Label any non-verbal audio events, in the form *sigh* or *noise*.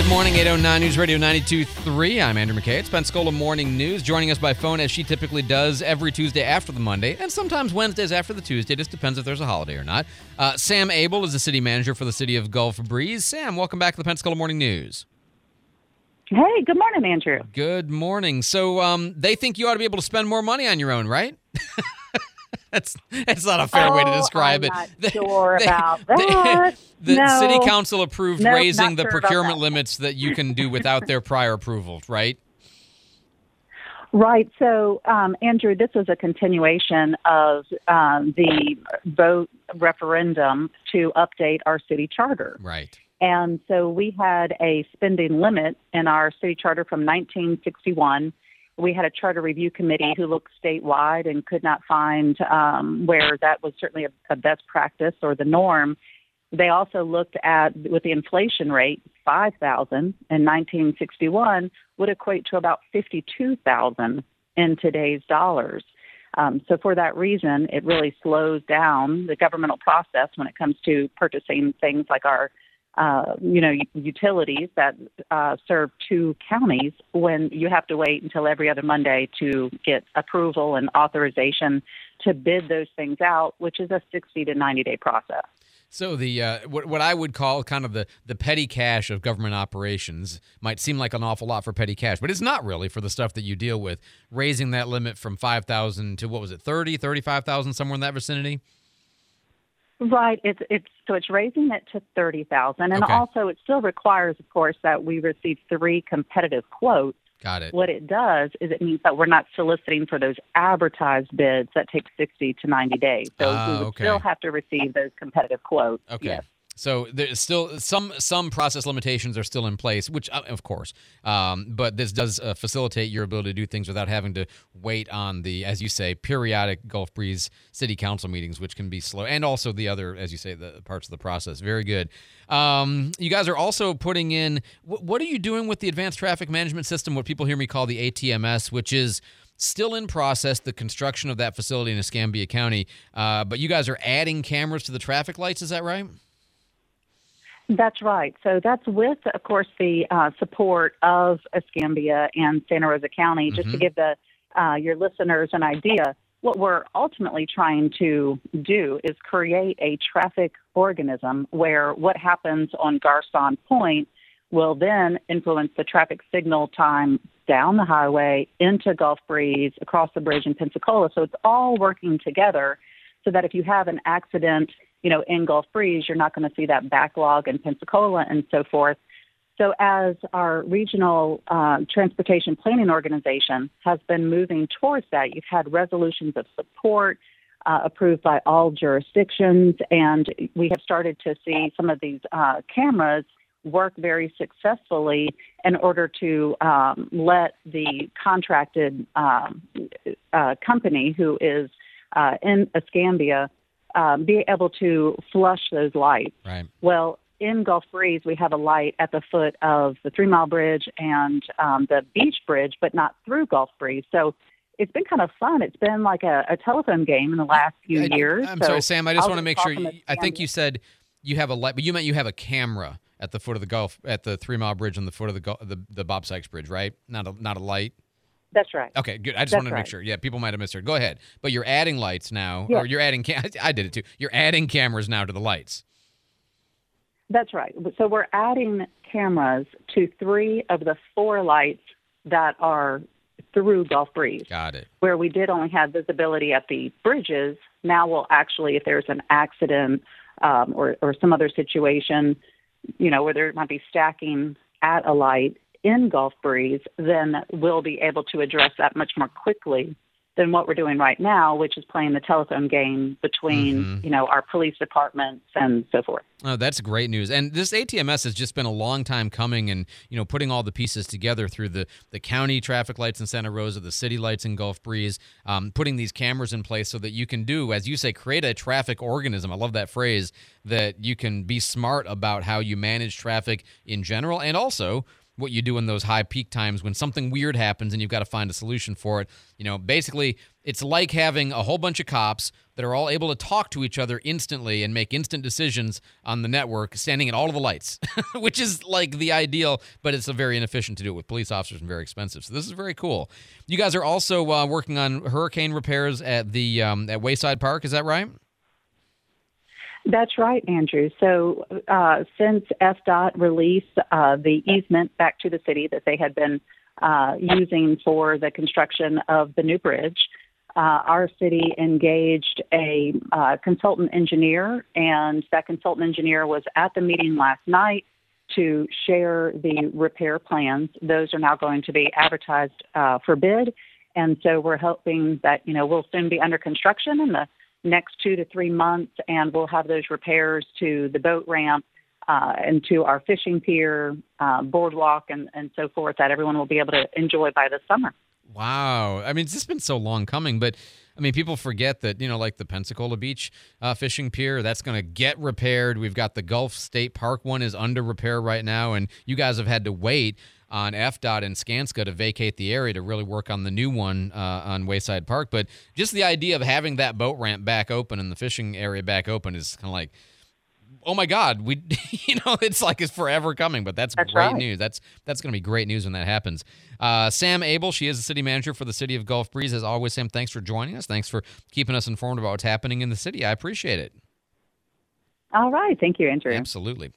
Good morning, 809 News Radio 92.3. I'm Andrew McKay. It's Pensacola Morning News. Joining us by phone as she typically does every Tuesday after the Monday, and sometimes Wednesdays after the Tuesday. Just depends if there's a holiday or not. Uh, Sam Abell is the city manager for the city of Gulf Breeze. Sam, welcome back to the Pensacola Morning News. Hey, good morning, Andrew. Good morning. So um, they think you ought to be able to spend more money on your own, right? *laughs* that's that's not a fair oh, way to describe I'm it. *laughs* Sure about *laughs* that. the no. city council approved Nope, raising the sure procurement that. limits that you can do without their prior approval, right? Right. So, um, Andrew, this is a continuation of um, the vote referendum to update our city charter. Right. And so we had a spending limit in our city charter from 1961. We had a charter review committee who looked statewide and could not find um, where that was certainly a, a best practice or the norm. They also looked at with the inflation rate, 5,000 in 1961 would equate to about 52,000 in today's dollars. Um, so for that reason, it really slows down the governmental process when it comes to purchasing things like our uh, you know, utilities that uh, serve two counties when you have to wait until every other Monday to get approval and authorization to bid those things out, which is a 60 to 90 day process. So the uh, what what I would call kind of the the petty cash of government operations might seem like an awful lot for petty cash, but it's not really for the stuff that you deal with. Raising that limit from 5,000 to what was it, 30, 35,000 somewhere in that vicinity? Right. It's it's so it's raising it to thirty thousand, and Okay. also it still requires, of course, that we receive three competitive quotes. Got it. What it does is it means that we're not soliciting for those advertised bids that take sixty to ninety days. So Ah, we would okay. still have to receive those competitive quotes. Okay. Yes. So there's still some some process limitations are still in place, which uh, of course, um, but this does uh, facilitate your ability to do things without having to wait on the, as you say, periodic Gulf Breeze City Council meetings, which can be slow, and also the other, as you say, the parts of the process. Very good. Um, you guys are also putting in. What, what are you doing with the Advanced Traffic Management System? What people hear me call the ATMS, which is still in process, the construction of that facility in Escambia County. Uh, but you guys are adding cameras to the traffic lights. Is that right? That's right. So that's with, of course, the uh, support of Escambia and Santa Rosa County. Just to Mhm. give the uh, your listeners an idea, what we're ultimately trying to do is create a traffic organism where what happens on Garcon Point will then influence the traffic signal time down the highway into Gulf Breeze, across the bridge in Pensacola. So it's all working together so that if you have an accident, you know, in Gulf Breeze, you're not going to see that backlog in Pensacola and so forth. So, as our regional uh, transportation planning organization has been moving towards that, you've had resolutions of support uh, approved by all jurisdictions, and we have started to see some of these uh, cameras work very successfully in order to um, let the contracted um, uh, company who is uh, in Escambia um, be able to flush those lights. Right. Well, in Gulf Breeze, we have a light at the foot of the Three Mile Bridge and um, the Beach Bridge, but not through Gulf Breeze. So it's been kind of fun. It's been like a, a telephone game in the last few I- years. I'm So sorry, Sam. I just I'll want to make sure. You, I think you said you have a light, but you meant you have a camera at the foot of the Gulf at the Three Mile Bridge on the foot of the the, the Bob Sykes Bridge, right? Not a not a light. That's right. Okay, good. I just wanted to make sure. Yeah, people might have misheard. Go ahead. But you're adding lights now, Yeah. or you're adding. Cam- *laughs* I did it too. You're adding cameras now to the lights. That's right. So we're adding cameras to three of the four lights that are through Gulf Breeze. Got it. where we did only have visibility at the bridges, now we'll actually, if there's an accident um, or, or some other situation, you know, where there might be stacking at a light in Gulf Breeze, then we'll be able to address that much more quickly than what we're doing right now, which is playing the telephone game between, Mhm. you know, our police departments and so forth. Oh, that's great news. And this ATMS has just been a long time coming and, you know, putting all the pieces together through the, the county traffic lights in Santa Rosa, the city lights in Gulf Breeze, um, putting these cameras in place so that you can do, as you say, create a traffic organism. I love that phrase that you can be smart about how you manage traffic in general and also what you do in those high peak times when something weird happens and you've got to find a solution for it. You know, basically, it's like having a whole bunch of cops that are all able to talk to each other instantly and make instant decisions on the network, standing at all of the lights, *laughs* which is like the ideal, but it's very inefficient to do it with police officers and very expensive. So this is very cool. You guys are also uh, working on hurricane repairs at the um, at Wayside Park. Is that right? That's right, Andrew. So uh, since FDOT released uh, the easement back to the city that they had been uh, using for the construction of the new bridge, uh, our city engaged a uh, consultant engineer, and that consultant engineer was at the meeting last night to share the repair plans. Those are now going to be advertised uh, for bid, and so we're hoping that you know we'll soon be under construction and the next two to three months, and we'll have those repairs to the boat ramp uh, and to our fishing pier, uh, boardwalk, and, and so forth that everyone will be able to enjoy by the summer. Wow. I mean, it's just been so long coming, but I mean, people forget that, you know, like the Pensacola Beach uh, fishing pier, that's going to get repaired. We've got the Gulf State Park one is under repair right now, and you guys have had to wait on FDOT and Skanska to vacate the area to really work on the new one uh, on Wayside Park. But just the idea of having that boat ramp back open and the fishing area back open is kind of like, oh my God, we, *laughs* you know, it's like it's forever coming. But that's, that's great right. news. That's that's going to be great news when that happens. Uh, Sam Abell, she is the city manager for the city of Gulf Breeze. As always, Sam, thanks for joining us. Thanks for keeping us informed about what's happening in the city. I appreciate it. All right. Thank you, Andrew. Absolutely.